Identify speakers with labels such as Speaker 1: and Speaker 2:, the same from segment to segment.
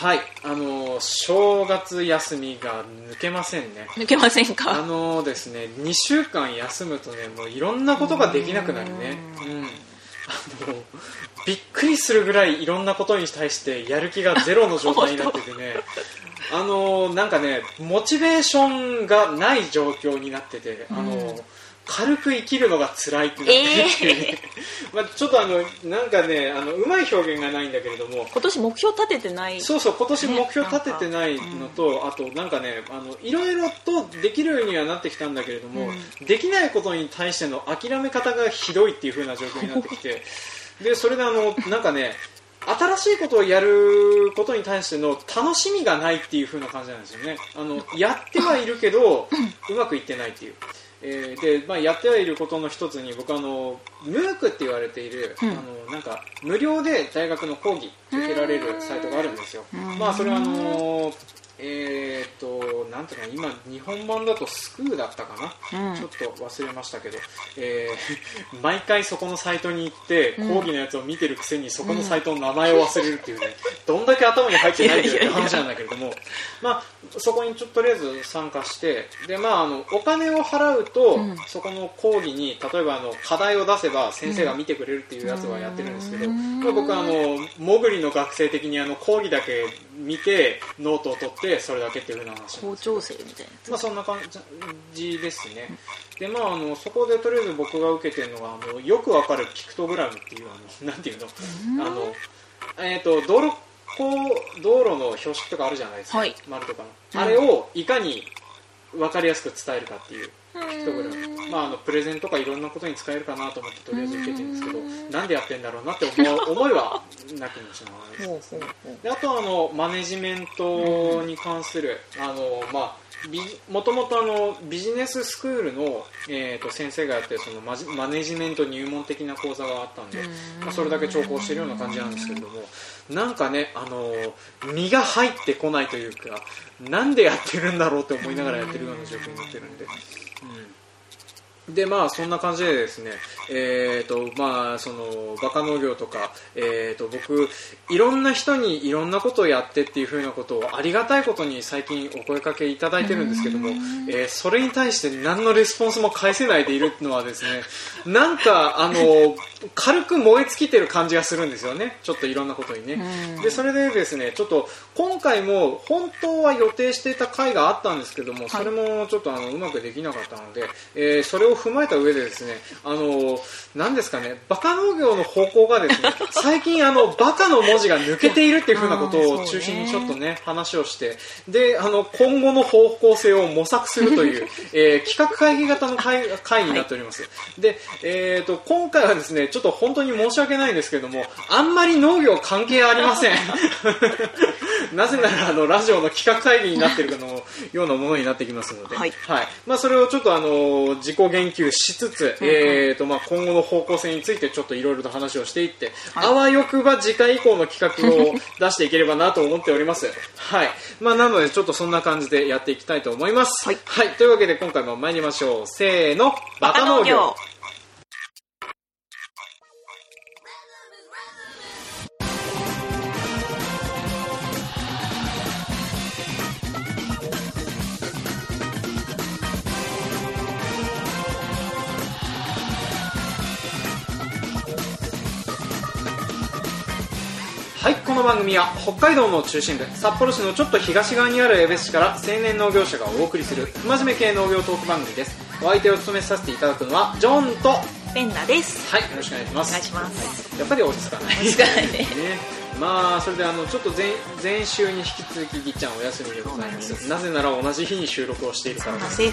Speaker 1: はい。あの正月休みが抜けませんね。
Speaker 2: 抜けません
Speaker 1: あ
Speaker 2: か
Speaker 1: のですね2週間休むとねもういろんなことができなくなるね。うん。あのびっくりするぐらいいろんなことに対してやる気がゼロの状態になっててね。あのなんかねモチベーションがない状況になっててあの、軽く生きるのが辛いってなってて、ね。まあちょっとあのなんかねあのうまい表現がないんだけれども。
Speaker 2: 今年目標立ててない。
Speaker 1: そうそう今年目標立ててないのと、あとなんかねあのいろいろとできるようにはなってきたんだけれども、できないことに対しての諦め方がひどいっていう風な状況になってきて。でそれであのなんかね新しいことをやることに対しての楽しみがないっていう風な感じなんですよね。あのやってはいるけど うまくいってないっていう。えーでまあ、やってはいることの一つに僕あの MOOC って言われている、
Speaker 2: うん。
Speaker 1: あのなんか無料で大学の講義受けられるサイトがあるんですよ、まあ、それはあのえーっとなんていうの今日本版だとスクーだったかな、
Speaker 2: うん。
Speaker 1: ちょっと忘れましたけど、えー 毎回そこのサイトに行って講義のやつを見てるくせにそこのサイトの名前を忘れるっていうね、どんだけ頭に入ってないんだよって話なんだけれども、まあ、そこにちょとりあえず参加してで、まあ、あのお金を払うと、
Speaker 2: うん。
Speaker 1: そこの講義に例えばあの課題を出せば先生が見てくれるっていうやつはやってるんですけど、僕はあのもぐりの学生的にあの講義だけ見てノートを取ってそれだけっていうふうな話
Speaker 2: 聴講生みたいな
Speaker 1: まあ、そんな感じですね、でまあ、あのそこでとりあえず僕が受けてるのがあのよくわかるピクトグラムっていうあの なんていうの,、あのえー、と道路こう道路の標識とかあるじゃないですか、
Speaker 2: はい。
Speaker 1: 丸とかの、
Speaker 2: うん
Speaker 1: あれをいかに分かりやすく伝えるかっていうピクトグラム、まあ、あのプレゼンとかいろんなことに使えるかなと思ってとりあえず受けてるんですけどなんでやってんだろうなって思う 思いはなきにしもあらないですであとはあのマネジメントに関する、あのまあビもともとあのビジネススクールの、えー、と先生がやってるそのマジマネジメント入門的な講座があったんで、まあ、それだけ聴講してるような感じなんですけれどもなんかねあの身が入ってこないというかなんでやってるんだろうって思いながらやってるような状況になってるんで。うんでまあそんな感じでですね、えーとまあ、そのバカ農業とか、えー、と僕いろんな人にいろんなことをやってっていうふうなことをありがたいことに最近お声かけいただいてるんですけども、えーそれに対して何のレスポンスも返せないでいるのはですね なんかあの軽く燃え尽きてる感じがするんですよね。ちょっといろんなことにね。でそれでですねちょっと今回も本当は予定していた回があったんですけども、それもちょっとあのうまくできなかったので、えーそれを踏まえた上でですねあのなんですかねバカ農業の方向がですね 最近あのバカの文字が抜けているっていうふうなことを中心にちょっとね話をしてであの今後の方向性を模索するという、えー企画会議型の会会になっております、で、えー、と今回はですねちょっと本当に申し訳ないんですけどもあんまり農業関係ありません。なぜならあのラジオの企画会議になっているのようなものになってきますので、
Speaker 2: はい。
Speaker 1: まあ、それをちょっとあの自己言及しつつ、えーとまあ、今後の方向性についてちょっといろいろと話をしていって、あわよくば次回以降の企画を出していければなと思っております。はい。まあ、なのでちょっとそんな感じでやっていきたいと思います。
Speaker 2: はい
Speaker 1: というわけで今回も参りましょう。せーの、バカ農業。はい、この番組は北海道の中心部、札幌市のちょっと東側にある江別市から青年農業者がお送りする不真面目系農業トーク番組です。お相手を務めさせていただくのは、ジョンと、は
Speaker 2: ペンナです
Speaker 1: い、よろしくお願いします。
Speaker 2: お願いします
Speaker 1: はいやっぱり落ち着かない。
Speaker 2: 落ち着かないね
Speaker 1: ねまあそれであのちょっと前前週に引き続きぎっちゃんお休みでございます。なぜなら同じ日に収録をしているからです。ね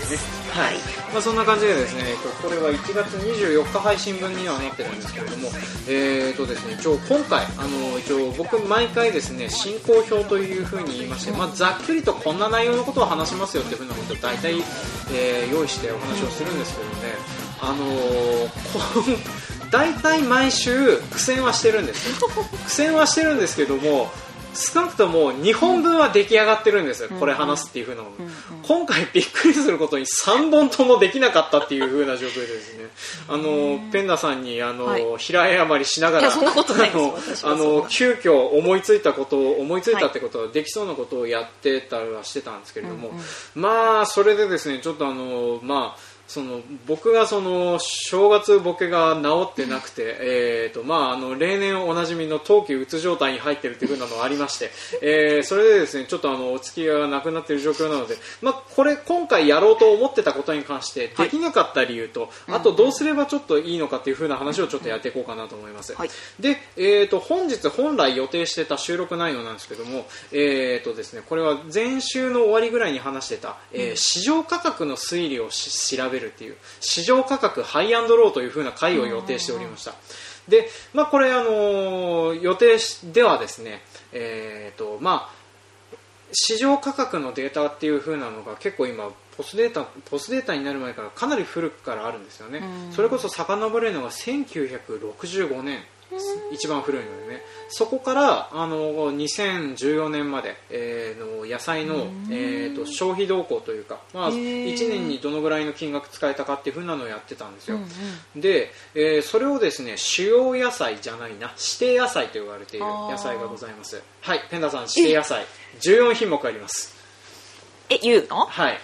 Speaker 1: はい、まあ、そんな感じでですねえっとこれは1月24日配信分にはなってるんですけれどもえーとですね一応今回あの一応僕毎回ですね進行表というふうに言いまして、まあ、ざっくりとこんな内容のことを話しますよっていうふうなことを大体、えー用意してお話をするんですけどね。あのー大体毎週苦戦はしてるんです。よ苦戦はしてるんですけども少なくとも2本分は出来上がってるんですよ、これ話すっていう風なの、今回びっくりすることに3本ともできなかったっていう風な状況でですね。あのペンダさんにあの、
Speaker 2: はい。
Speaker 1: 平謝りしながら あの急遽思いついたことを思いついたってことはできそうなことをやってたりはしてたんですけれども、まあそれでですねちょっとあのまあその僕がその正月ボケが治ってなくて、えーとまあ、あの例年おなじみの冬季うつ状態に入っているというふうなのがありまして、えーそれでですねちょっとあのお付き合いがなくなっている状況なので、まあ、これ今回やろうと思ってたことに関してできなかった理由と、あとどうすればちょっといいのかというふうな話をちょっとやっていこうかなと思います。
Speaker 2: はい。
Speaker 1: で、えー、と本日本来予定してた収録内容なんですけども、えーとですね、これは前週の終わりぐらいに話してた、えー市場価格の推理をし調べるっていう市場価格ハイアンドローという風な回を予定しておりました。で、まあ、これ、あのー予定しではですね、えーとまあ、市場価格のデータっていう風なのが結構今ポスデータポスデータになる前からかなり古くからあるんですよね、それこそ遡れるのが1965年一番古いのでね。そこからあの2014年まで、えーの野菜の、えー、と消費動向というか、まあ、
Speaker 2: へー。
Speaker 1: 1年にどのぐらいの金額使えたかっていう風なのをやってたんですよ、で、えーそれをですね主要野菜じゃないな指定野菜と言われている野菜がございます。はいペンダさん指定野菜。14品目あります。
Speaker 2: え言うの？
Speaker 1: はい。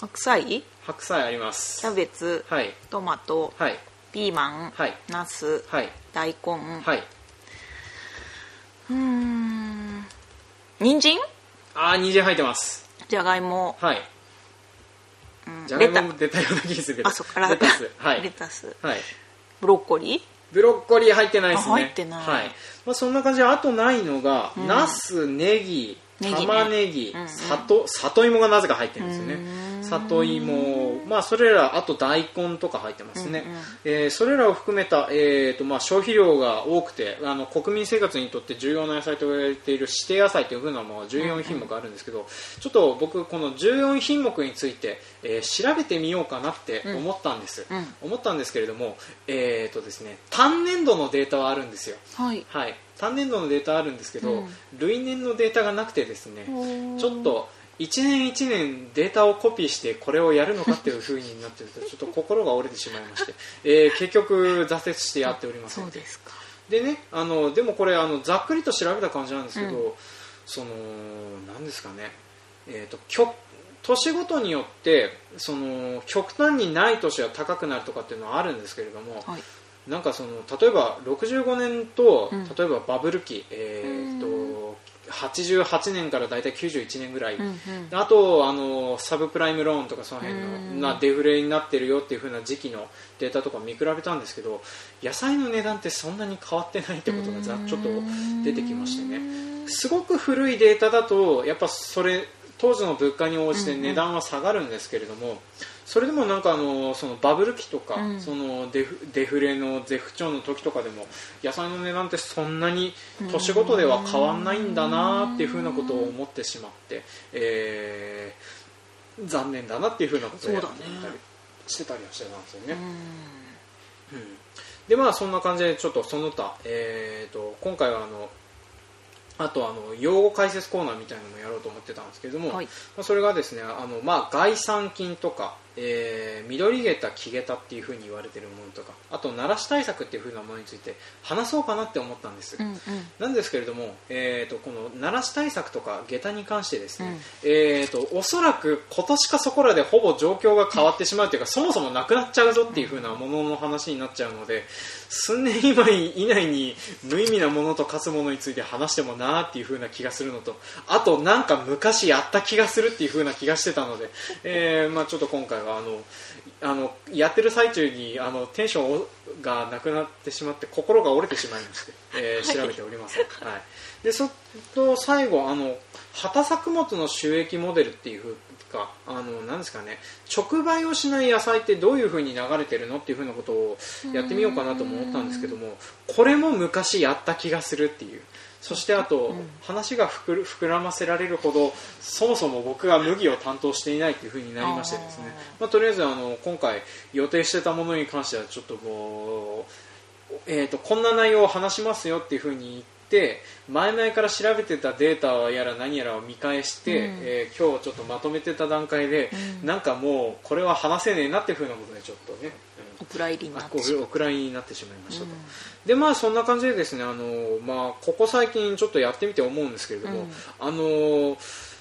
Speaker 2: 白菜？
Speaker 1: 白菜あります。
Speaker 2: キャベツ？
Speaker 1: はい。
Speaker 2: トマト？
Speaker 1: はい
Speaker 2: ピーマン
Speaker 1: はい。
Speaker 2: ナス
Speaker 1: はい。
Speaker 2: 大根。
Speaker 1: はい。
Speaker 2: うーん。人参？
Speaker 1: あー人参入ってます。
Speaker 2: じゃがいも。
Speaker 1: はい。
Speaker 2: うん。
Speaker 1: じゃがいもも出たような気がするけど。
Speaker 2: あそっか。ら
Speaker 1: レタス。はい。
Speaker 2: レタス。
Speaker 1: はい。
Speaker 2: ブロッコリー？
Speaker 1: ブロッコリー入ってないですね。
Speaker 2: あ入ってない。
Speaker 1: はい。まあ、そんな感じであとないのが、
Speaker 2: うん。
Speaker 1: ナスネギ
Speaker 2: ね。
Speaker 1: 玉ねぎ。
Speaker 2: うんうん。
Speaker 1: 里里芋がなぜか入ってるんですよね。里芋、まあ、それらあと大根とか入ってますね、
Speaker 2: うんうん。
Speaker 1: えーそれらを含めた、えーとまあ、消費量が多くてあの国民生活にとって重要な野菜と言われている指定野菜というふうなものが14品目あるんですけど、ちょっと僕この14品目について、えー調べてみようかなって思ったんです、
Speaker 2: うん。
Speaker 1: 思ったんですけれども、えーとですね、単年度のデータはあるんですよ。
Speaker 2: はい。
Speaker 1: はい、単年度のデータあるんですけど、
Speaker 2: うん。
Speaker 1: 類年のデータがなくてですね
Speaker 2: ー。
Speaker 1: ちょっと1年1年データをコピーしてこれをやるのかっていう風になってるとちょっと心が折れてしまいまして、えー結局挫折してやっておりません。
Speaker 2: そうですか。
Speaker 1: でねあのでもこれあのざっくりと調べた感じなんですけど、
Speaker 2: うん。
Speaker 1: そのなんですかね、えー、と極年ごとによってその極端にない年は高くなるとかっていうのはあるんですけれども、
Speaker 2: はい
Speaker 1: なんかその例えば65年と、
Speaker 2: うん。
Speaker 1: 例えばバブル期、えーと88年から大体91年ぐらい、
Speaker 2: うんうん。
Speaker 1: あとあのサブプライムローンとかその辺の、
Speaker 2: うん。
Speaker 1: なデフレになってるよっていう風な時期のデータとか見比べたんですけど野菜の値段ってそんなに変わってないってことがざちょっと出てきましてね。すごく古いデータだとやっぱそれ当時の物価に応じて値段は下がるんですけれども、それでもなんかあのそのバブル期とか、
Speaker 2: うん。
Speaker 1: そのデフデフレの絶不調の時とかでも野菜の値段ってそんなに年ごとでは変わんないんだなっていうふうなことを思ってしまって、えー残念だなっていうふうなことをやってたりしてたりはしてたんですよね。
Speaker 2: うん。
Speaker 1: うん。でまあそんな感じでちょっとその他、えー、と今回はあのあとあの用語解説コーナーみたいなのもやろうと思ってたんですけども、
Speaker 2: はい。
Speaker 1: まあ、それがですねあの、まあ、概算金とか、えー緑下駄木下駄っていうふうに言われているものとかあと鳴らし対策っていうふうなものについて話そうかなって思ったんです、
Speaker 2: うんうん。
Speaker 1: なんですけれども、えー、とこの鳴らし対策とか下駄に関してですね、
Speaker 2: うん。
Speaker 1: えー、とおそらく今年かそこらでほぼ状況が変わってしまうというか、そもそもなくなっちゃうぞっていう風なものの話になっちゃうので数年以内に無意味なものと化すものについて話してもなーっていう風な気がするのとあとなんか昔やった気がするっていう風な気がしてたので、えーまあ、ちょっと今回はあのあのやってる最中にあのテンションがなくなってしまって心が折れてしまいまして、えー調べておりません、はい、でそと最後あの畑作物の収益モデルっていうかあのなんですかね直売をしない野菜ってどういう風に流れてるのっていう風なことをやってみようかなとも思ったんですけどもこれも昔やった気がするっていうそしてあと、話が膨らませられるほどそもそも僕が麦を担当していないという風になりましてですね。まあ、とりあえずあの今回予定してたものに関してはちょっともう、えー、とこんな内容を話しますよっていう風にって前々から調べてたデータやら何やらを見返して、
Speaker 2: うん。
Speaker 1: えー今日ちょっとまとめてた段階で、
Speaker 2: うん。
Speaker 1: なんかもうこれは話せねえなっていうふうなことでちょっとね、うん、あ
Speaker 2: なってしまう
Speaker 1: お蔵入りになってしまいましたと、
Speaker 2: うん
Speaker 1: でまあそんな感じでですねあの、まあ、ここ最近ちょっとやってみて思うんですけれども、
Speaker 2: うん。
Speaker 1: あの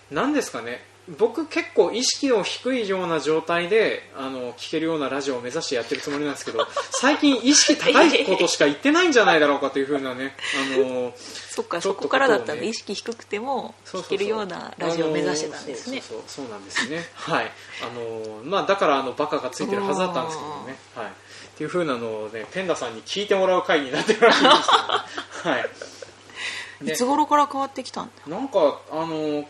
Speaker 1: 何ですかね僕結構意識の低いような状態であの聞けるようなラジオを目指してやってるつもりなんですけど 最近意識高いことしか言ってないんじゃないだろうかというふうなねあの
Speaker 2: そっか
Speaker 1: ちょっと
Speaker 2: そこからだったら意識低くても聞けるようなラジオを目指してたんですね。
Speaker 1: そうなんですね。はい。あのまあだからあのバカがついてるはずだったんですけどね。はいっていうふうなのをねペンダさんに聞いてもらう回になってるらしいんですけどね。はい。ね
Speaker 2: いつ頃から変わってきたん？だ
Speaker 1: なんかあの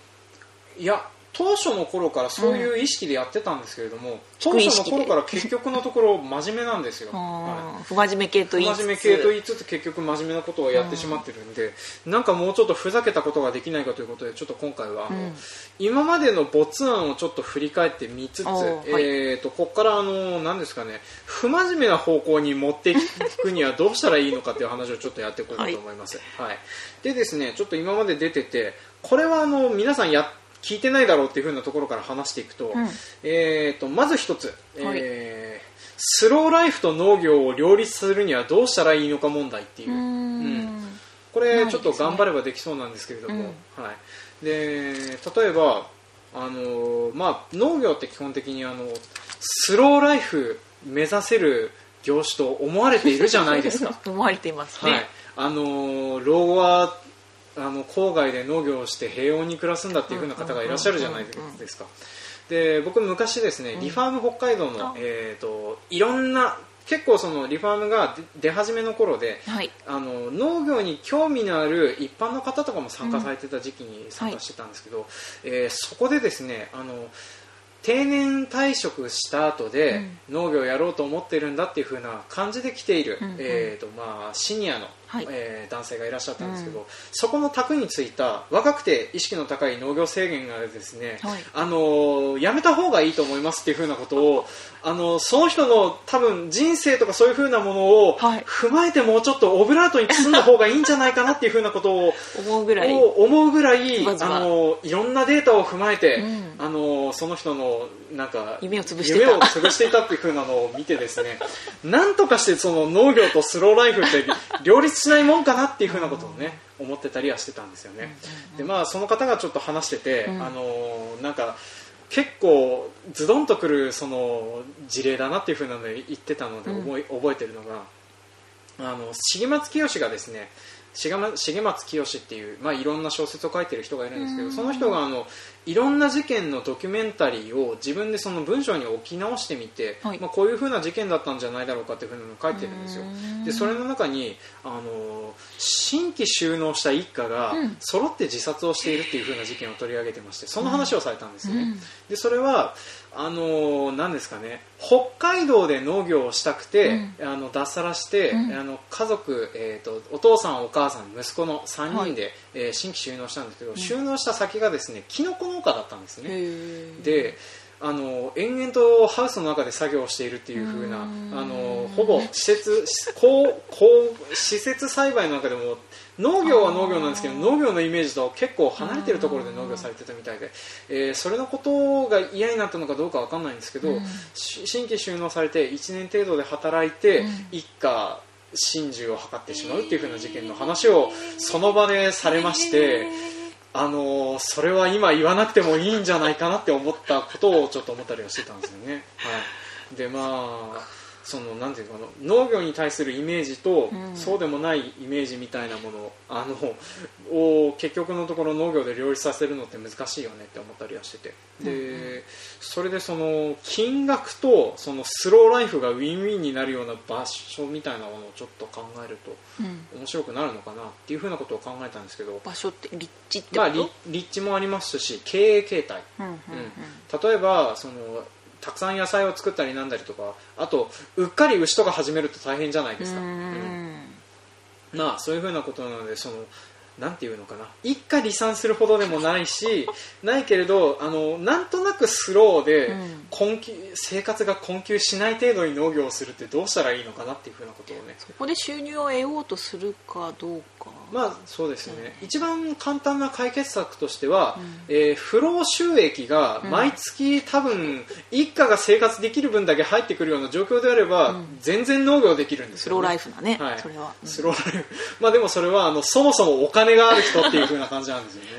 Speaker 1: いや当初の頃からそういう意識でやってたんですけれども、当
Speaker 2: 低い意
Speaker 1: 初の頃から結局のところ真面目なんですよ、はい。
Speaker 2: 不真面目系と言いつつ。
Speaker 1: 真面目系と言いつつ結局真面目なことをやってしまってるんで、なんかもうちょっとふざけたことができないかということでちょっと今回は
Speaker 2: うん。
Speaker 1: 今までの没案をちょっと振り返ってみつつ、えー、とここからあの何ですかね不真面目な方向に持っていくにはどうしたらいいのかという話をちょっとやっていこうかと思います、はい。でですねちょっと今まで出ててこれはあの皆さんや聞いてないだろうっていう風なところから話していくと,、
Speaker 2: うん。
Speaker 1: えー、とまず一つ、
Speaker 2: はい。
Speaker 1: えースローライフと農業を両立するにはどうしたらいいのか問題っていう。
Speaker 2: う
Speaker 1: ん。
Speaker 2: ん。
Speaker 1: これちょっと頑張ればできそうなんですけれども、はい、で例えばあの、まあ、農業って基本的にあのスローライフ目指せる業種と思われているじゃないですか。
Speaker 2: 思われています
Speaker 1: はい。
Speaker 2: ね、
Speaker 1: あの老後はあの郊外で農業をして平穏に暮らすんだっていう風な方がいらっしゃるじゃないですか。で僕昔ですねリファーム北海道の、
Speaker 2: あ
Speaker 1: えー、といろんな結構そのリファームが出出始めの頃で
Speaker 2: はい。
Speaker 1: あの農業に興味のある一般の方とかも参加されてた時期に参加してたんですけど、えーそこでですねあの定年退職した後で農業をやろうと思ってるんだっていう風な感じで来ている、
Speaker 2: うんうん。
Speaker 1: えーとまあ、シニアの、
Speaker 2: はい。
Speaker 1: えー男性がいらっしゃったんですけど、
Speaker 2: うん。
Speaker 1: そこの卓についた若くて意識の高い農業制限がですね、
Speaker 2: はい。
Speaker 1: あのやめた方がいいと思いますっていう風なことをあのその人の多分人生とかそういう風なものを
Speaker 2: はい。
Speaker 1: 踏まえてもうちょっとオブラートに包んだ方がいいんじゃないかなっていう風なことを
Speaker 2: 思うぐらい。
Speaker 1: を思うぐらいあのいろんなデータを踏まえて、
Speaker 2: うん。
Speaker 1: あのその人のなんか
Speaker 2: 夢を潰してた。
Speaker 1: 夢を潰していたっていう風なのを見てですねなんとかしてその農業とスローライフって両立しないもんかなっていう風なことをね思ってたりはしてたんですよね。でまあその方がちょっと話してて、
Speaker 2: うん
Speaker 1: あのなんか結構ズドンとくるその事例だなっていう風なので言ってたので覚え,、覚えてるのがあの重松清がですね重松重松清っていう、まあ、いろんな小説を書いてる人がいるんですけどその人があのいろんな事件のドキュメンタリーを自分でその文章に置き直してみて、
Speaker 2: はい。
Speaker 1: まあ、こういうふうな事件だったんじゃないだろうかっていうふうなのを書いてるんですよ。
Speaker 2: うん。
Speaker 1: でそれの中にあの新規収納した一家が
Speaker 2: うん。
Speaker 1: 揃って自殺をしているっていうふうな事件を取り上げてましてその話をされたんですよね、
Speaker 2: うん。
Speaker 1: でそれはあの何ですかね北海道で農業をしたくて、あの脱サラして、
Speaker 2: うん。
Speaker 1: あの家族、えー、とお父さんお母さん息子の3人で、えー新規収納したんですけど、収納した先がですねキノコ農家だったんですね、であの延々とハウスの中で作業をしているっていう風なあ
Speaker 2: うん。
Speaker 1: のほぼ施設こうこう施設栽培の中でも農業は農業なんですけど農業のイメージと結構離れてるところで農業されてたみたいで、えーそれのことが嫌になったのかどうかわかんないんですけど、
Speaker 2: うん。
Speaker 1: し新規収納されて1年程度で働いて、
Speaker 2: うん。
Speaker 1: 一家心中を図ってしまうっていう風な事件の話をその場でされまして。あのーそれは今言わなくてもいいんじゃないかなって思ったことをちょっと思ったりはしてたんですよね。はい、でまあそのなんていうかな農業に対するイメージと、
Speaker 2: うん。
Speaker 1: そうでもないイメージみたいなものあのを結局のところ農業で両立させるのって難しいよねって思ったりはしてて。で、それでその金額とそのスローライフがウィンウィンになるような場所みたいなものをちょっと考えると
Speaker 2: うん。
Speaker 1: 面白くなるのかなっていうふうなことを考えたんですけど
Speaker 2: 場所って立地って
Speaker 1: まあ、
Speaker 2: こと、
Speaker 1: 立立地もありますし経営形態、
Speaker 2: うんうん。うん。
Speaker 1: 例えばそのたくさん野菜を作ったりなんだりとかあとうっかり牛とか始めると大変じゃないですか、
Speaker 2: う
Speaker 1: うん
Speaker 2: ん。
Speaker 1: まあそういうふうなことなのでそのなんていうのかな。一家離散するほどでもないしないけれどあのなんとなくスローで
Speaker 2: うん。
Speaker 1: 困窮生活が困窮しない程度に農業をするってどうしたらいいのかなっていうふうなことをね。
Speaker 2: そこで収入を得ようとするかどうか
Speaker 1: まあそうですね、一番簡単な解決策としては、えー不労収益が毎月多分一家が生活できる分だけ入ってくるような状況であれば、全然農業できるんですよ、ね、
Speaker 2: スローライフなね、
Speaker 1: はい、
Speaker 2: それは、うん。
Speaker 1: スローライフ。まあでもそれはあのそもそもお金がある人っていう風な感じなんですよね、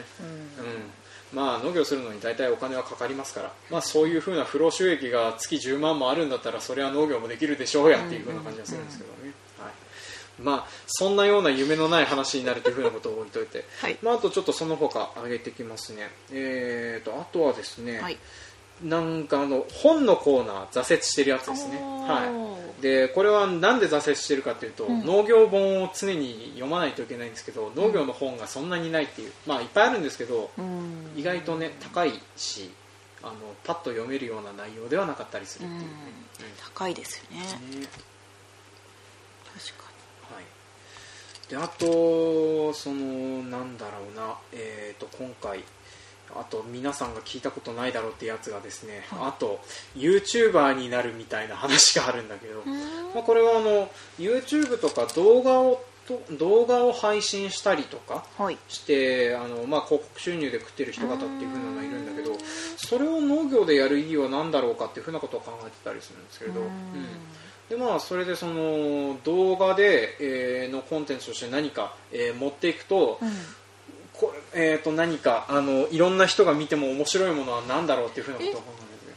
Speaker 1: うん。まあ農業するのに大体お金はかかりますから、まあ、そういう風な不労収益が月10万もあるんだったらそれは農業もできるでしょうやっていう風な感じがするんですけどね、はいまあ、そんなような夢のない話になるという風なことを置いといて、
Speaker 2: はい。
Speaker 1: まあ、あとちょっとその他挙げてきますね、えー、とあとはですね、
Speaker 2: はい。
Speaker 1: なんかあの本のコーナー挫折してるやつですね、はい、でこれはなんで挫折してるかというと、
Speaker 2: ん。
Speaker 1: 農業本を常に読まないといけないんですけど農業の本がそんなにないっていうまあいっぱいあるんですけど、
Speaker 2: うん。
Speaker 1: 意外とね高いしあのパッと読めるような内容ではなかったりするっていう。ね、
Speaker 2: 高いですよね。
Speaker 1: うん。ね。
Speaker 2: 確か
Speaker 1: はい、であとそのなんだろうな、えー、と今回あと皆さんが聞いたことないだろうってやつがですね、
Speaker 2: はい。
Speaker 1: あと YouTuber になるみたいな話があるんだけど、
Speaker 2: に
Speaker 1: まあ、これはあの YouTube とか動画をと動画を配信したりとか
Speaker 2: はい。
Speaker 1: してあの、まあ、広告収入で食ってる人方っていう風なのがいるんだけどそれを農業でやる意義は何だろうかっていう風なことを考えてたりするんですけれど、うんでまあ、それでその動画で、えーのコンテンツとして何か、えー持っていくと,、
Speaker 2: うん。
Speaker 1: これえー、と何かあのいろんな人が見ても面白いものは何だろうっていう風なことを考えて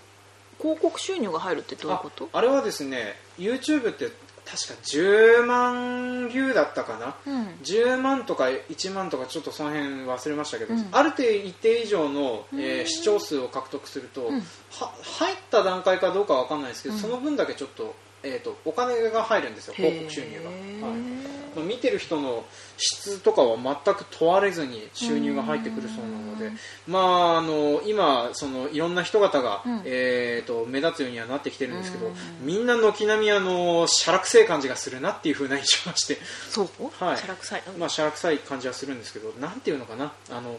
Speaker 2: 広告収入が入るってどういうこと？
Speaker 1: ああれはですね YouTube って確か10万ビューだったかな、
Speaker 2: うん。
Speaker 1: 10万とか1万とかちょっとその辺忘れましたけど、
Speaker 2: うん。
Speaker 1: ある程度一定以上の、えー
Speaker 2: うん
Speaker 1: 視聴数を獲得すると、
Speaker 2: うん。
Speaker 1: は入った段階かどうかは分かんないですけど、
Speaker 2: うん。
Speaker 1: その分だけちょっと,、えー、とお金が入るんですよ広告収入が、はい。まあ見てる人の質とかは全く問われずに収入が入ってくるそうなので、まあ、あの今そのいろんな人方が、
Speaker 2: うん。
Speaker 1: えー、と目立つようにはなってきてるんですけど、
Speaker 2: うん
Speaker 1: みんな軒並みあのしゃらくせえ感じがするなっていう風な印象がして。
Speaker 2: そう。
Speaker 1: はい。
Speaker 2: シャラ臭い
Speaker 1: まあ、しゃらくさい感じはするんですけどなんていうのかな。あの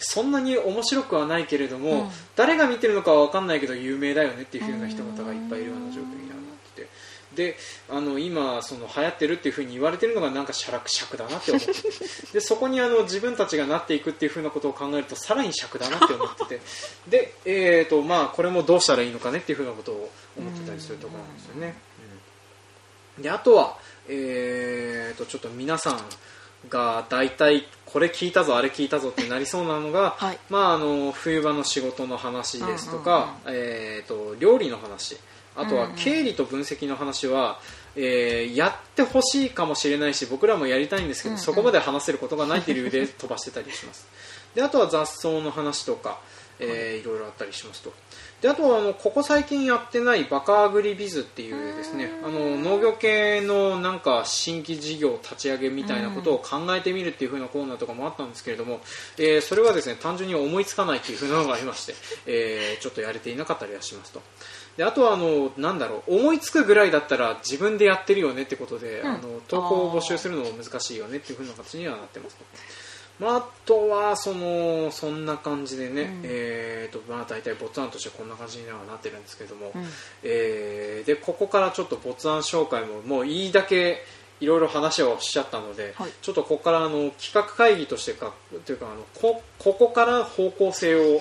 Speaker 1: そんなに面白くはないけれども、
Speaker 2: うん。
Speaker 1: 誰が見てるのかは分かんないけど有名だよねっていう風な人方がいっぱいいるような状況であの今その流行ってるっていう風に言われてるのがなんかしゃらく尺だなって思ってて。でそこにあの自分たちがなっていくっていう風なことを考えるとさらに尺だなって思ってて。で、えーとまあ、これもどうしたらいいのかねっていう風なことを思ってたりするところなんですよね。うん。であとは、えー、とちょっと皆さんが大体これ聞いたぞあれ聞いたぞってなりそうなのが、
Speaker 2: はい。
Speaker 1: まあ、あの冬場の仕事の話ですとか、えー、と料理の話あとは経理と分析の話は、えーやってほしいかもしれないし僕らもやりたいんですけど、
Speaker 2: うんうん。
Speaker 1: そこまで話せることがないっていう理由で 飛ばしてたりします。であとは雑草の話とか、えーい。ろいろあったりしますと。であとはあのここ最近やってないバカアグリビズっていうですねあの農業系のなんか新規事業立ち上げみたいなことを考えてみるっていう風なコーナーとかもあったんですけれども、えーそれはですね単純に思いつかないっていう風なのがありまして、えーちょっとやれていなかったりはしますとであとはあのなんだろう思いつくぐらいだったら自分でやってるよねってことで、
Speaker 2: うん。
Speaker 1: あの投稿を募集するのも難しいよねっていう風な形にはなってますと。まあ、あとはそのそんな感じでね、
Speaker 2: うん。
Speaker 1: えーとまあ、大体没案としてこんな感じにはなってるんですけども、
Speaker 2: うん。
Speaker 1: えーでここからちょっと没案紹介ももういいだけいろいろ話をしちゃったので、
Speaker 2: はい。
Speaker 1: ちょっとここからあの企画会議としてかというかあのこここから方向性を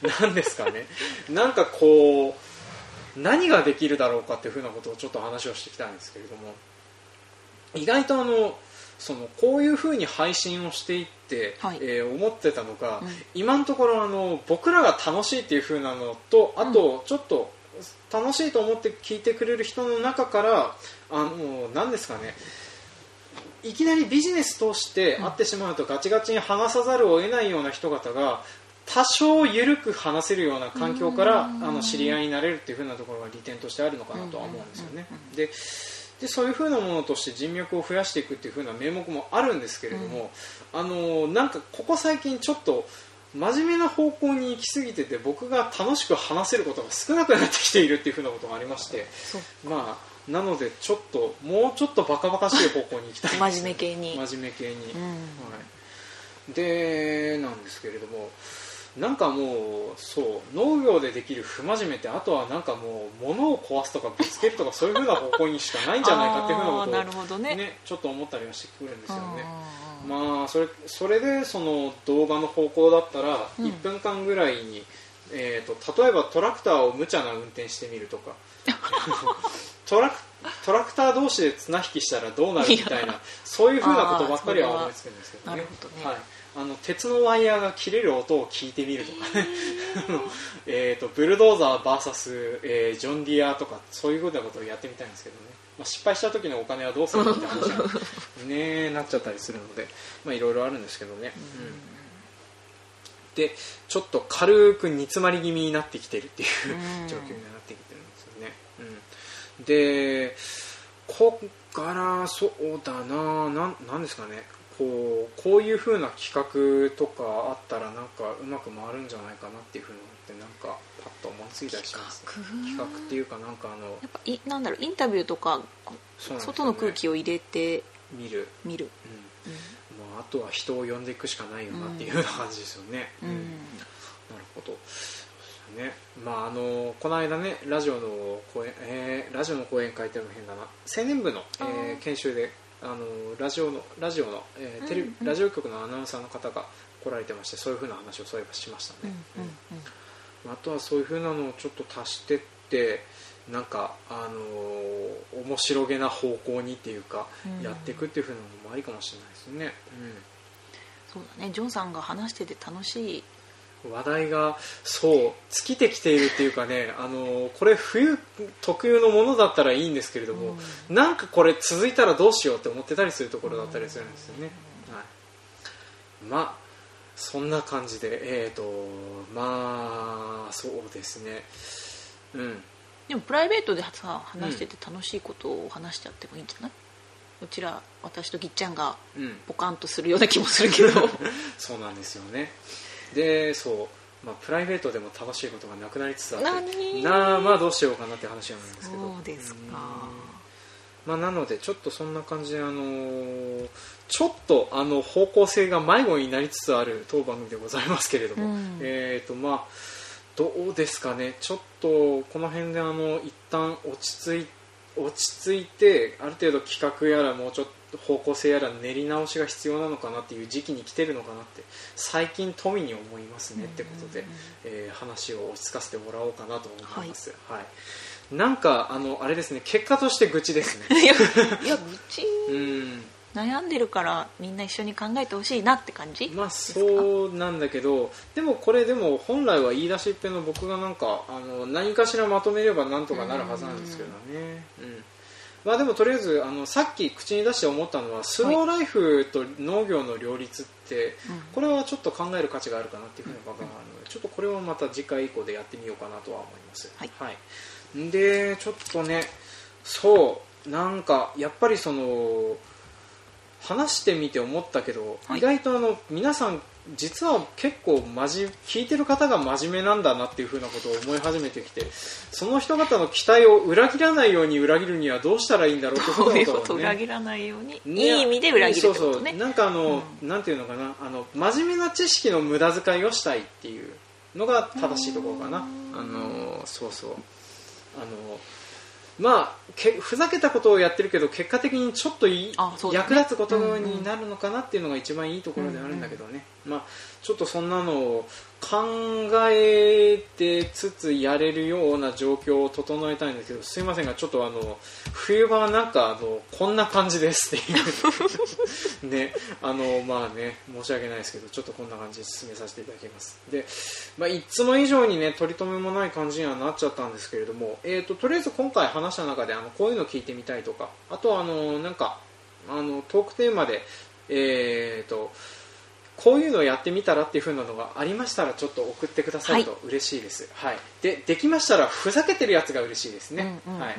Speaker 1: 何ですかね。なんかこう何ができるだろうかっていうふうなことをちょっと話をしていきたいんですけれども意外とあのそのこういうふうに配信をしていって、
Speaker 2: はい。
Speaker 1: えー思ってたのが、
Speaker 2: うん。
Speaker 1: 今のところあの僕らが楽しいっていうふうなのとあとちょっと楽しいと思って聞いてくれる人の中からあの何ですかねいきなりビジネスとして会ってしまうとガチガチに話さざるを得ないような人方が多少緩く話せるような環境からあ
Speaker 2: うん。
Speaker 1: の知り合いになれるっていう風なところが利点としてあるのかなとは思うんですよね。ででそういう風なものとして人脈を増やしていくっていう風な名目もあるんですけれども、あのなんかここ最近ちょっと真面目な方向に行き過ぎてて僕が楽しく話せることが少なくなってきているっていう風なことがありましてまあなのでちょっともうちょっとバカバカしい方向に行きたいです、
Speaker 2: 真面目系に。
Speaker 1: 真面目系に、
Speaker 2: うん。
Speaker 1: はい、でなんですけれどもなんかもうそう農業でできる不真面目ってあとはなんかもう物を壊すとかぶつけるとかそういうふうな方向にしかないんじゃないかっていうふうなことを
Speaker 2: ね。
Speaker 1: ねちょっと思ったりはしてくるんですよね。
Speaker 2: うん
Speaker 1: まあそれそれでその動画の方向だったら
Speaker 2: うん。
Speaker 1: 1分間ぐらいに、えー、と例えばトラクターを無茶な運転してみるとか。トラクトラクター同士で綱引きしたらどうなるみたいなそういうふうなことばっかりは思いつくんですけどね。
Speaker 2: ね。
Speaker 1: はい、あの鉄のワイヤーが切れる音を聞いてみるとか。ねえー、とブルドーザー VS、えージョン・ディアとかそういうふうなことをやってみたいんですけどね、まあ、失敗した時のお金はどうするのって話がね なっちゃったりするのでまあいろいろあるんですけどね、うん。でちょっと軽く煮詰まり気味になってきてるっていう
Speaker 2: うん。
Speaker 1: 状況になってきてるんですよね、うん、でこっからそうだななんなんですかね。こうこういう風な企画とかあったらなんかうまく回るんじゃないかなっていう風なのってなんかパッと思いついたりしますね
Speaker 2: 企画？
Speaker 1: 企画っていうかなんかあの
Speaker 2: やっぱいなんだろうインタビューとか
Speaker 1: ね。
Speaker 2: 外の空気を入れて
Speaker 1: 見る、
Speaker 2: 見る、
Speaker 1: うん。まあ、あとは人を呼んでいくしかないよなっていうような感じですよね、
Speaker 2: うん。
Speaker 1: うん。なるほどね。まああのこの間ねラジオの講演、えーラジオの講演会っていうのも変だな。青年部の、え
Speaker 2: あ
Speaker 1: ー。研修であのラジオのラジオの、えーテレビ
Speaker 2: うん。うん
Speaker 1: ラジオ局のアナウンサーの方が来られてましてそういうふうな話をそういえばしました
Speaker 2: うん
Speaker 1: ね、
Speaker 2: うんうん。
Speaker 1: あとはそういうふうなのをちょっと足してってなんかあのー面白げな方向にっていうか、
Speaker 2: うん。
Speaker 1: やっていくっていうふうなのもありかもしれないですね、
Speaker 2: そうだね。ジョンさんが話してて楽しい
Speaker 1: うん、話題がそう尽きてきているっていうかね、あのーこれ冬特有のものだったらいいんですけれども、なんかこれ続いたらどうしようって思ってたりするところだったりするんですよね、はい、まあそんな感じでえっ、とまあそうですね。うん。
Speaker 2: でもプライベートでさ話してて楽しいことを話しちゃってもいいんじゃない、うちら私とぎっちゃんが
Speaker 1: うん。
Speaker 2: ポカンとするような気もするけど。
Speaker 1: そうなんですよねでそう、まあ、プライベートでも楽しいことがなくなりつつあって
Speaker 2: 何？
Speaker 1: なあまあどうしようかなって話なんですけど。
Speaker 2: そうですか。
Speaker 1: うん。まあ、なのでちょっとそんな感じで、あのーちょっとあの方向性が迷子になりつつある当番組でございますけれども、
Speaker 2: うん。
Speaker 1: えーとまあ、どうですかね。ちょっとこの辺であの一旦落ち着い落ち着いてある程度企画やらもうちょっと方向性やら練り直しが必要なのかなっていう時期に来てるのかなって最近富に思いますねってことで、えー話を落ち着かせてもらおうかなと思います、はい。なんかあのあれですね結果として愚痴ですね。
Speaker 2: いやいや愚痴？
Speaker 1: うん。
Speaker 2: 悩んでるからみんな一緒に考えてほしいなって感じ？
Speaker 1: まあそうなんだけどでもこれでも本来は言い出しっぺの僕がなんかあの何かしらまとめればなんとかなるはずなんですけどね。うんまあでもとりあえずあのさっき口に出して思ったのはスローライフと農業の両立って、
Speaker 2: うん。
Speaker 1: これはちょっと考える価値があるかなっていうふうな考えがあるのでちょっとこれはまた次回以降でやってみようかなとは思います。
Speaker 2: はい。
Speaker 1: はい、でちょっとねそうなんかやっぱりその話してみて思ったけど、
Speaker 2: はい。
Speaker 1: 意外とあの皆さん実は結構真面聞いてる方が真面目なんだなっていう風なことを思い始めてきてその人方の期待を裏切らないように裏切るにはどうしたらいいんだろうって
Speaker 2: そういう
Speaker 1: こ
Speaker 2: こと裏切らないように、
Speaker 1: ね
Speaker 2: いい意味で裏切るって
Speaker 1: そうそう。
Speaker 2: ことね
Speaker 1: なんかあの、なんていうのかなあの真面目な知識の無駄遣いをしたいっていうのが正しいところかな。あのそうそう。あのまあけふざけたことをやってるけど結果的にちょっといい、
Speaker 2: ね。
Speaker 1: 役立つことになるのかなっていうのが一番いいところではあるんだけどね、まあ、ちょっとそんなのを考えてつつやれるような状況を整えたいんですけどすいませんがちょっとあの冬場はなんかあのこんな感じですっていう。ねあのまあね申し訳ないですけどちょっとこんな感じで進めさせていただきます。で、まあ、いつも以上にね取り留めもない感じにはなっちゃったんですけれども、えー、ととりあえず今回話した中であのこういうの聞いてみたいとかあとはあのなんかあのトークテーマでえー、とこういうのをやってみたらっていう風なのがありましたらちょっと送ってくださると嬉しいです、はい。でできましたらふざけてるやつが嬉しいですね、
Speaker 2: うんうんうん。
Speaker 1: はい。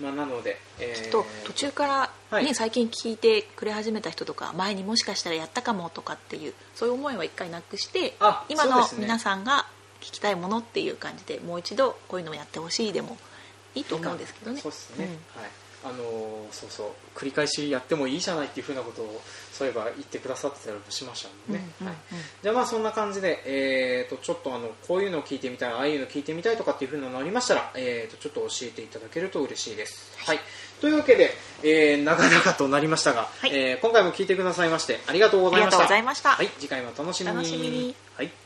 Speaker 1: まあ、なので、えー。
Speaker 2: ちょっと途中から、ね
Speaker 1: はい。
Speaker 2: 最近聞いてくれ始めた人とか前にもしかしたらやったかもとかっていうそういう思いは一回なくして
Speaker 1: あ
Speaker 2: 今の皆さんが聞きたいものっていう感じでもう一度こういうのをやってほしいでもいいと思うんですけどね。
Speaker 1: そうですね、
Speaker 2: うん。
Speaker 1: はいあのそうそう繰り返しやってもいいじゃないっていうふうなことをそういえば言ってくださってたりもしましたもんね、
Speaker 2: うんうん
Speaker 1: はい、じゃあまあそんな感じで、えー、とちょっとあのこういうのを聞いてみたいああいうの聞いてみたいとかっていうふうなのありましたら、えー、とちょっと教えていただけると嬉しいです、はい、というわけで、えー長々となりましたが、
Speaker 2: はい。
Speaker 1: えー今回も聞いてくださいましてありがとうございました。
Speaker 2: ありがとうございました。
Speaker 1: はい、次回もお楽しみに。
Speaker 2: 楽しみに。
Speaker 1: はい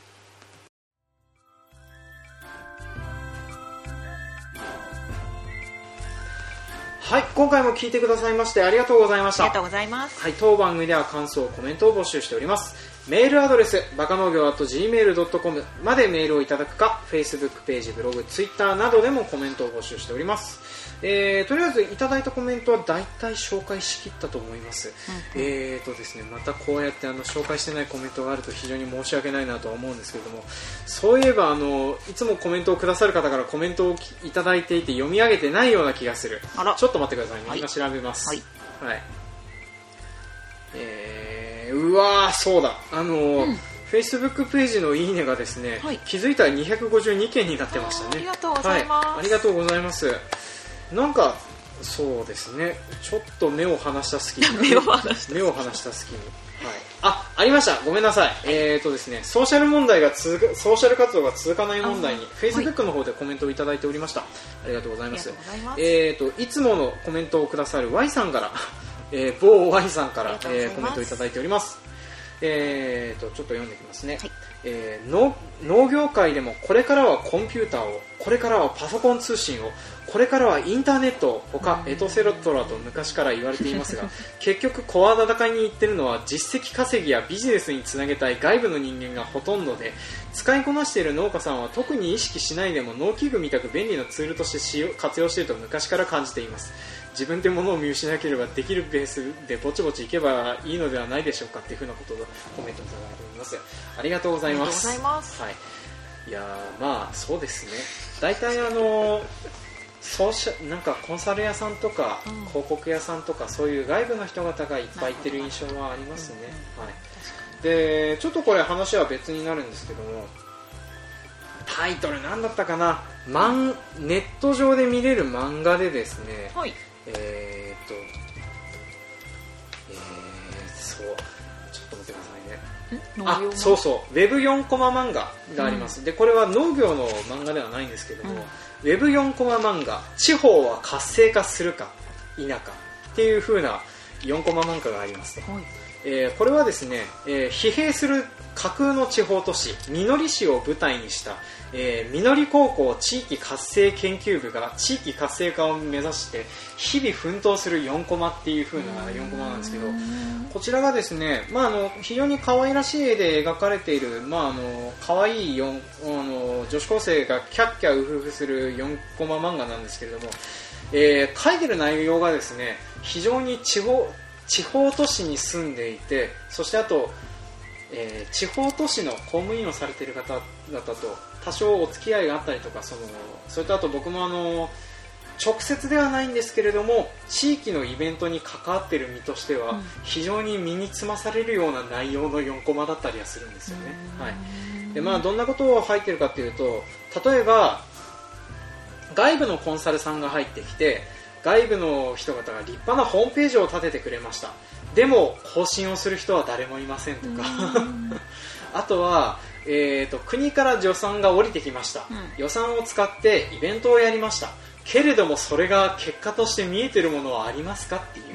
Speaker 1: はい、今回も聞いてくださいましてありがとうございました
Speaker 2: ありがとうございます
Speaker 1: はい、当番組では感想、コメントを募集しております。メールアドレス、バカ農業 .gmail.com までメールをいただくか、Facebook ページ、ブログ、Twitter などでもコメントを募集しております。えー、とりあえずいただいたコメントは大体紹介しきったと思います。
Speaker 2: うんうん
Speaker 1: えーとですね、またこうやってあの紹介してないコメントがあると非常に申し訳ないなとは思うんですけれども、そういえばあのいつもコメントをくださる方からコメントをいただいていて読み上げてないような気がする。
Speaker 2: あら
Speaker 1: ちょっと待ってくださいね、
Speaker 2: はい
Speaker 1: 今調べます。
Speaker 2: はい
Speaker 1: はい。えー、うわー、そうだ。あのー、
Speaker 2: うん
Speaker 1: Facebook ページのいいねがですね、
Speaker 2: はい
Speaker 1: 気づいたら252件になってましたね。
Speaker 2: ありがとうございます
Speaker 1: はありがとうございます。なんか、そうですね、ちょっと目を離した隙に。
Speaker 2: 目を離した
Speaker 1: 目を離した隙に。はい、あ、ありました。ごめんなさい。えーとですね、ソーシャル問題が続く、ソーシャル活動が続かない問題に、
Speaker 2: あー
Speaker 1: Facebook の方でコメントをいただいておりました。ありがとうございます
Speaker 2: ありがとう。ございます
Speaker 1: えー、といつものコメントをくださる Y さんから、えー某 Y さんから
Speaker 2: ありが、とうござい
Speaker 1: えー
Speaker 2: ます
Speaker 1: コメントをいただいております。えー、とちょっと読んでいきますね、
Speaker 2: はい
Speaker 1: えー農農業界でもこれからはコンピューターをこれからはパソコン通信をこれからはインターネットを他エトセロトラと昔から言われていますが 結局声高に言ってるのは実績稼ぎやビジネスにつなげたい外部の人間がほとんどで使いこなしている農家さんは特に意識しないでも農機具みたく便利なツールとして活用していると昔から感じています。自分で物を見失なければできるベースでぼちぼちいけばいいのではないでしょうかっていうふうなことをコメントいただいております。ありがとうございます。はい、いやーまあそうですね。大体あのソーシャなんかコンサル屋さんとか、
Speaker 2: うん。
Speaker 1: 広告屋さんとかそういう外部の人方がいっぱい行ってる印象はありますね、はい、でちょっとこれ話は別になるんですけどもタイトルなんだったかな？マンネット上で見れる漫画でですね
Speaker 2: はい。
Speaker 1: えーっとえー、そう。ちょっと待ってくださいね。あそうそう。ウェブ4コマ漫画があります、でこれは農業の漫画ではないんですけども、
Speaker 2: うん
Speaker 1: ウェブ4コマ漫画「地方は活性化するか否か」っていう風な4コマ漫画がありますと、
Speaker 2: はい。
Speaker 1: えーこれはですね、えー疲弊する架空の地方都市みのり市を舞台にした、えーみのり高校地域活性研究部が地域活性化を目指して日々奮闘する4コマっていう風な4コマなんですけどこちらがですね、まあ、あの非常に可愛らしい絵で描かれている、まあ、あの可愛い四あの女子高生がキャッキャウフフする4コマ漫画なんですけれども、えー書いてる内容がですね非常に地方地方都市に住んでいてそしてあと、えー地方都市の公務員をされている方々と多少お付き合いがあったりとかそのそれとあと僕もあの直接ではないんですけれども地域のイベントに関わっている身としては、
Speaker 2: うん。
Speaker 1: 非常に身につまされるような内容の4コマだったりはするんですよね。はい。でまあ、どんなことを入ってるかというと例えば外部のコンサルさんが入ってきて外部の人方が立派なホームページを立ててくれました。でも更新をする人は誰もいませんとか。あとは、えー、と国から予算が降りてきました、
Speaker 2: うん。
Speaker 1: 予算を使ってイベントをやりました。けれどもそれが結果として見えてるものはありますかっていう。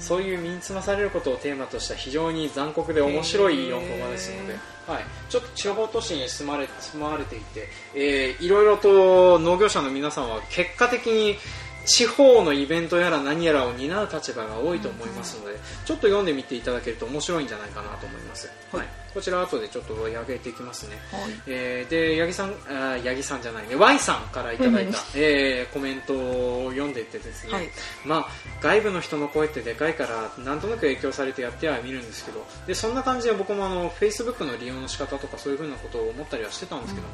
Speaker 1: そういう身につまされることをテーマとした非常に残酷で面白い4コマですので、はい、ちょっと地方都市に住まれ住まわれていて、えーいろいろと農業者の皆さんは結果的に地方のイベントやら何やらを担う立場が多いと思いますので、ちょっと読んでみていただけると面白いんじゃないかなと思います、はいこちら後でちょっと上げていきますね、
Speaker 2: はい。
Speaker 1: えーで八木さんあー八木さんじゃないね。Y さんからいただいた、えーコメントを読んでいってですね、
Speaker 2: はい。
Speaker 1: まあ、外部の人の声ってでかいからなんとなく影響されてやってはみるんですけどでそんな感じで僕もあの Facebook の利用の仕方とかそういうふうなことを思ったりはしてたんですけど、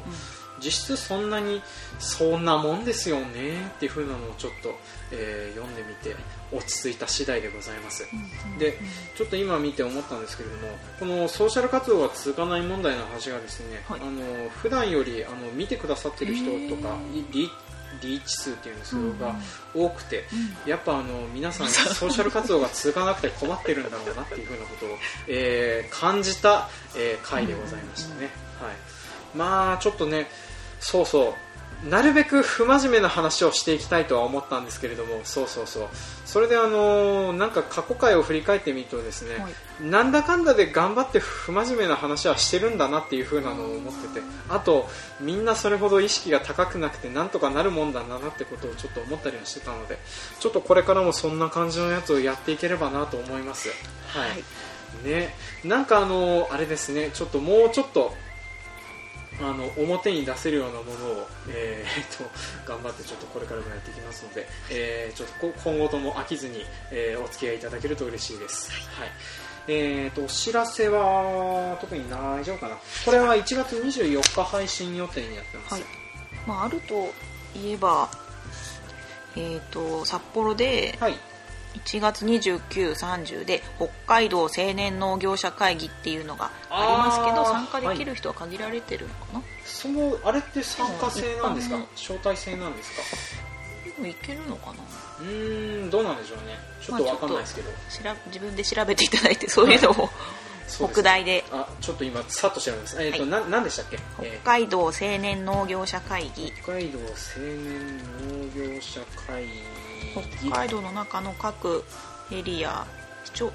Speaker 1: 実質そんなにそんなもんですよねっていうふうなのをちょっと、えー読んでみて落ち着いた次第でございます。でちょっと今見て思ったんですけれどもこのソーシャル活動が続かない問題の話がですね、
Speaker 2: はい。
Speaker 1: あの普段よりあの見てくださってる人とかいリリーチ数っていうんですが多くて、やっぱあの皆さんソーシャル活動が続かなくて困ってるんだろうなっていうふうなことを、えー感じた、えー回でございましたね、はい、まあちょっとねそうそうなるべく不真面目な話をしていきたいとは思ったんですけれどもそうそうそう。それであのなんか過去回を振り返ってみるとですね、
Speaker 2: はい。
Speaker 1: なんだかんだで頑張って不真面目な話はしてるんだなっていう風なのを思っててあとみんなそれほど意識が高くなくてなんとかなるもんだなってことをちょっと思ったりはしてたのでちょっとこれからもそんな感じのやつをやっていければなと思います。はい、
Speaker 2: はい。
Speaker 1: ね。なんかあのあれですね。ちょっともうちょっとあの表に出せるようなものを、えー、と頑張ってちょっとこれからもやっていきますので、えーちょっとこ今後とも飽きずに、えーお付き合いいただけると嬉しいです。はい。えー、とお知らせは特に大丈夫かな。これは1月24日配信予定になってます、
Speaker 2: はい。まあ、あるといえば、えー、と札幌で
Speaker 1: はい
Speaker 2: 1月29、30で北海道青年農業者会議っていうのがありますけど
Speaker 1: あー。
Speaker 2: 参加できる人は限られてるのかな、
Speaker 1: そのあれって参加制なんですか？
Speaker 2: うん
Speaker 1: 招待制なんですか？
Speaker 2: でもいけるのかな？
Speaker 1: うーんどうなんでしょうね。ちょっとわかんないですけど、
Speaker 2: しら自分で調べていただいてそういうのを
Speaker 1: そうです
Speaker 2: 北大で。
Speaker 1: あちょっと今さっと調べます。えっ、と、
Speaker 2: はい。
Speaker 1: ななんでしたっけ、
Speaker 2: 北
Speaker 1: えー。
Speaker 2: 海道青年農業者会議。
Speaker 1: 北海道青年農業者会議
Speaker 2: 北海道の中の各エリア市町ん？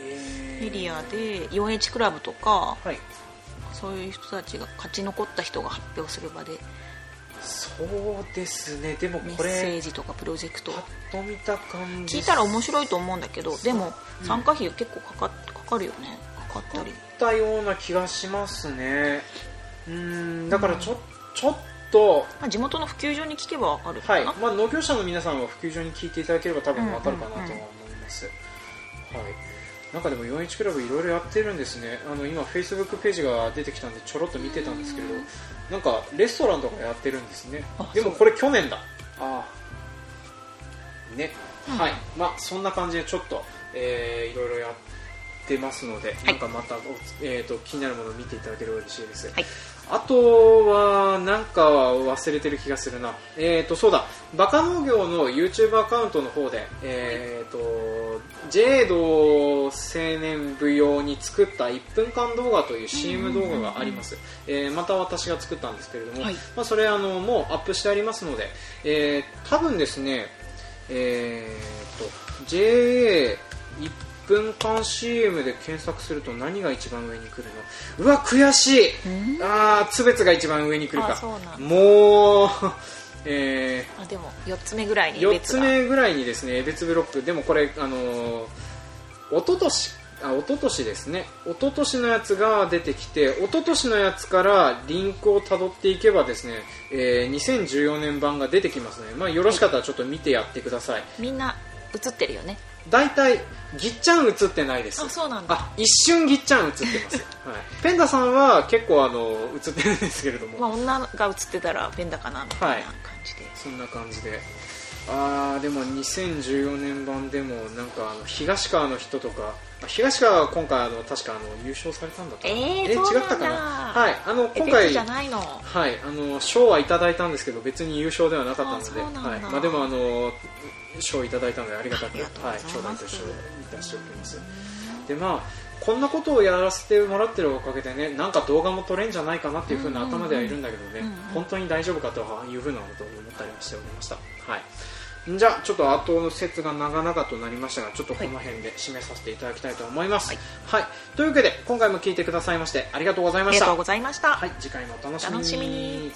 Speaker 1: えー。
Speaker 2: エリアで 4H クラブとか
Speaker 1: はい。
Speaker 2: そういう人たちが勝ち残った人が発表する場で
Speaker 1: そうですね。でも
Speaker 2: メッセージとかプロジェクト。
Speaker 1: と見た感じ。
Speaker 2: 聞いたら面白いと思うんだけどでも
Speaker 1: うん。
Speaker 2: 参加費結構かかかかるよね。かかったり。
Speaker 1: たような気がしますね。うーんだからちょ,、ちょっと
Speaker 2: まあ、地元の普及所に聞けばわかる
Speaker 1: はい。まあ、農業者の皆さんは普及所に聞いていただければ多分わかるかなとは思います、はい。なんかでも41クラブいろいろやってるんですね。あの今フェイスブックページが出てきたんでちょろっと見てたんですけれどなんかレストランとかやってるんですね。
Speaker 2: あ
Speaker 1: でもこれ去年だ。あ。あね、
Speaker 2: うん。
Speaker 1: はい。まあそんな感じでちょっと、えーいろいろやってますので、
Speaker 2: い。
Speaker 1: なんかまたお、えー、と気になるものを見ていただければ嬉しいです、
Speaker 2: はい
Speaker 1: あとは、なんかは忘れてる気がするな。えっ、と、そうだ、バカ農業の YouTube アカウントの方で、えっ、と、ジェード青年部用に作った1分間動画という CM 動画があります。えーまた私が作ったんですけれども、
Speaker 2: はい
Speaker 1: まあ、それあの、もうアップしてありますので、えー多分ですね、えっ、と、JA1 分間 CM で検索すると何が一番上に来るの？うわ、悔しい！
Speaker 2: うん
Speaker 1: あー、つべつが一番上に来るか。
Speaker 2: あそうなんだ。
Speaker 1: もう、え
Speaker 2: あでも4つ目ぐらい
Speaker 1: ー、
Speaker 2: に
Speaker 1: 4
Speaker 2: 別が。
Speaker 1: つ目ぐらいにですね、別ブロック。でもこれ、あのー、一昨年あ一昨年ですね。一昨年のやつが出てきて一昨年のやつからリンクをたどっていけばですね、えー2014年版が出てきますので、まあ、よろしかったらちょっと見てやってください。
Speaker 2: みんな映ってるよね
Speaker 1: 大体ぎっちゃん映ってないです。
Speaker 2: あそうなんだ。
Speaker 1: あ一瞬ぎっちゃん映ってます、はい、ペンダさんは結構あの映ってるんですけれども、
Speaker 2: まあ女が映ってたらペンダかなみたいな感じで、
Speaker 1: そんな感じで。あーでも2014年版でもなんかあの東川の人とかあ東川は今回あの確かあの優勝されたんだと
Speaker 2: えー
Speaker 1: 違
Speaker 2: そうなんだ。
Speaker 1: ったかな？はいあの今回はいあの賞はいただいたんですけど別に優勝ではなかったのではい。まあ、でもあの賞いただいたのでありがたくはい頂戴としていたしておきます。でまあこんなことをやらせてもらってるおかげでねなんか動画も撮れんじゃないかなっていうふうな頭ではいるんだけどね、本当に大丈夫かというふうなことを思ったりもしておりました。はいじゃあちょっと後の説が長々となりましたがちょっとこの辺で締めさせていただきたいと思います、はい。というわけで今回も聞いてくださいましてありがとうございました。
Speaker 2: ありがとうございました、
Speaker 1: はい。次回もお
Speaker 2: 楽しみに